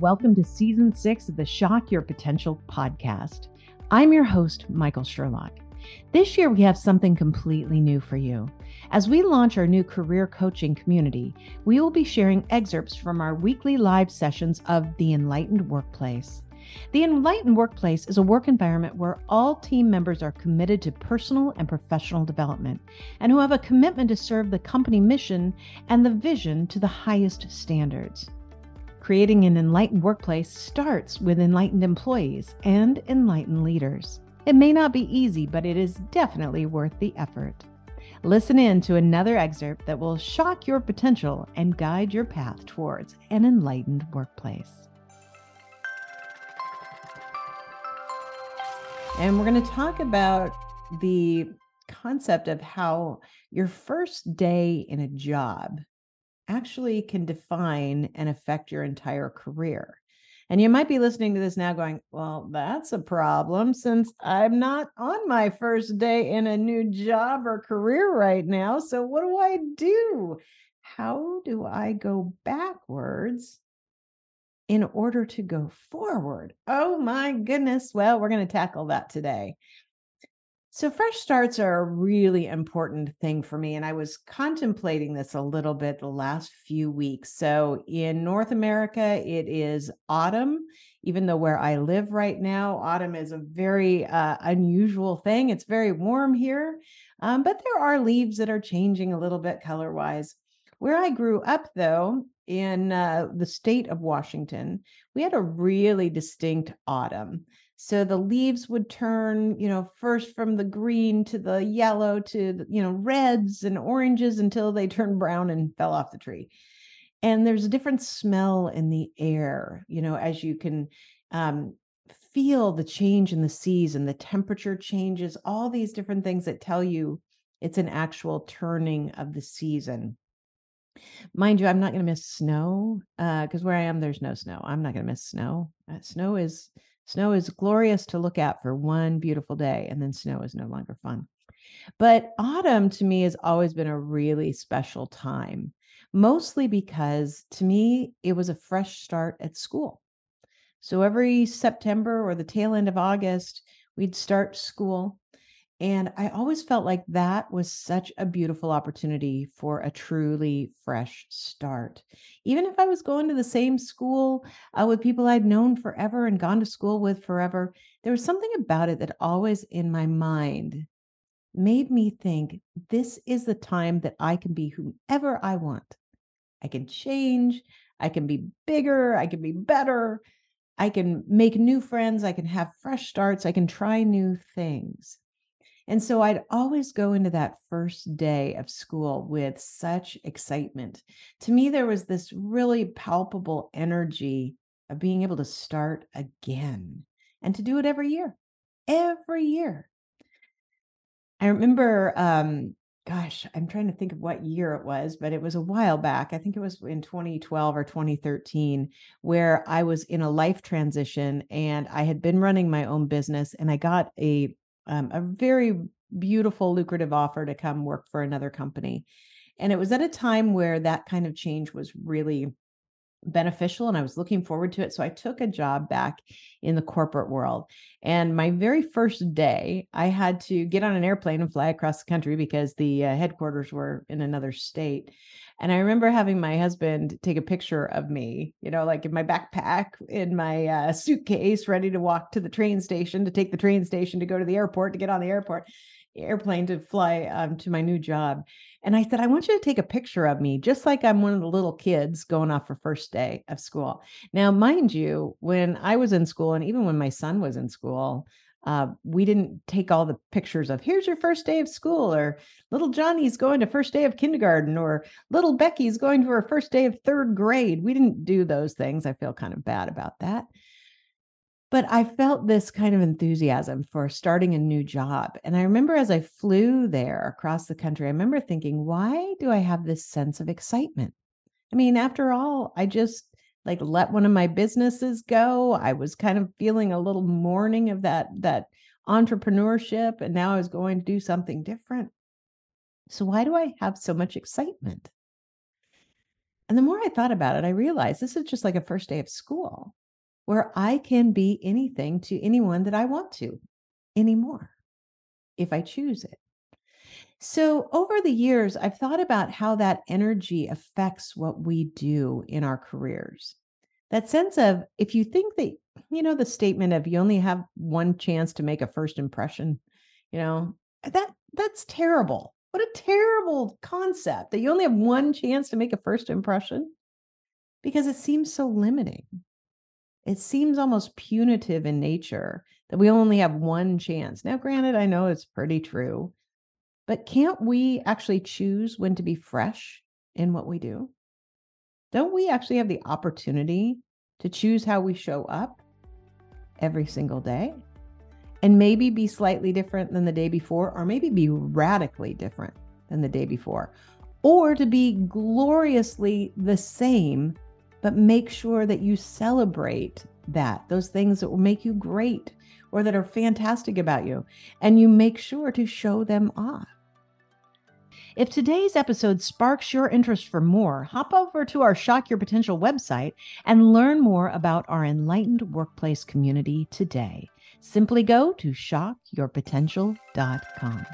Welcome to season six of the Shock Your Potential podcast. I'm your host, Michael Sherlock. This year, we have something completely new for you. As we launch our new career coaching community, we will be sharing excerpts from our weekly live sessions of The Enlightened Workplace. The Enlightened Workplace is a work environment where all team members are committed to personal and professional development and who have a commitment to serve the company mission and the vision to the highest standards. Creating an enlightened workplace starts with enlightened employees and enlightened leaders. It may not be easy, but it is definitely worth the effort. Listen in to another excerpt that will shock your potential and guide your path towards an enlightened workplace. And we're going to talk about the concept of how your first day in a job actually can define and affect your entire career. And you might be listening to this now going, well, that's a problem since I'm not on my first day in a new job or career right now. So, what do I do? How do I go backwards in order to go forward? Oh my goodness. Well, we're going to tackle that today. So, fresh starts are a really important thing for me. And I was contemplating this a little bit the last few weeks. So, in North America, it is autumn, even though where I live right now, autumn is a very uh, unusual thing. It's very warm here, um, but there are leaves that are changing a little bit color wise. Where I grew up, though, in uh, the state of Washington, we had a really distinct autumn. So the leaves would turn, you know, first from the green to the yellow to, you know, reds and oranges until they turned brown and fell off the tree. And there's a different smell in the air, you know, as you can um, feel the change in the season, the temperature changes, all these different things that tell you it's an actual turning of the season. Mind you, I'm not going to miss snow because uh, where I am, there's no snow. I'm not going to miss snow. Uh, snow is Snow is glorious to look at for one beautiful day, and then snow is no longer fun. But autumn to me has always been a really special time, mostly because to me, it was a fresh start at school. So every September or the tail end of August, we'd start school. And I always felt like that was such a beautiful opportunity for a truly fresh start. Even if I was going to the same school uh, with people I'd known forever and gone to school with forever, there was something about it that always in my mind made me think this is the time that I can be whomever I want. I can change, I can be bigger, I can be better, I can make new friends, I can have fresh starts, I can try new things. And so I'd always go into that first day of school with such excitement. To me, there was this really palpable energy of being able to start again and to do it every year, every year. I remember, um, gosh, I'm trying to think of what year it was, but it was a while back. I think it was in 2012 or 2013, where I was in a life transition and I had been running my own business and I got a um, a very beautiful, lucrative offer to come work for another company. And it was at a time where that kind of change was really beneficial and I was looking forward to it. So I took a job back in the corporate world. And my very first day, I had to get on an airplane and fly across the country because the uh, headquarters were in another state. And I remember having my husband take a picture of me, you know, like in my backpack, in my uh, suitcase, ready to walk to the train station, to take the train station to go to the airport, to get on the airport airplane to fly um, to my new job. And I said, I want you to take a picture of me, just like I'm one of the little kids going off for first day of school. Now, mind you, when I was in school, and even when my son was in school, uh, we didn't take all the pictures of here's your first day of school, or little Johnny's going to first day of kindergarten, or little Becky's going to her first day of third grade. We didn't do those things. I feel kind of bad about that. But I felt this kind of enthusiasm for starting a new job. And I remember as I flew there across the country, I remember thinking, why do I have this sense of excitement? I mean, after all, I just like let one of my businesses go. I was kind of feeling a little mourning of that that entrepreneurship and now I was going to do something different. So why do I have so much excitement? And the more I thought about it, I realized this is just like a first day of school where I can be anything to anyone that I want to anymore if I choose it. So, over the years, I've thought about how that energy affects what we do in our careers. That sense of if you think that, you know, the statement of you only have one chance to make a first impression, you know, that that's terrible. What a terrible concept that you only have one chance to make a first impression because it seems so limiting. It seems almost punitive in nature that we only have one chance. Now, granted, I know it's pretty true but can't we actually choose when to be fresh in what we do? Don't we actually have the opportunity to choose how we show up every single day? And maybe be slightly different than the day before, or maybe be radically different than the day before, or to be gloriously the same, but make sure that you celebrate that, those things that will make you great or that are fantastic about you, and you make sure to show them off. If today's episode sparks your interest for more, hop over to our Shock Your Potential website and learn more about our enlightened workplace community today. Simply go to shockyourpotential.com.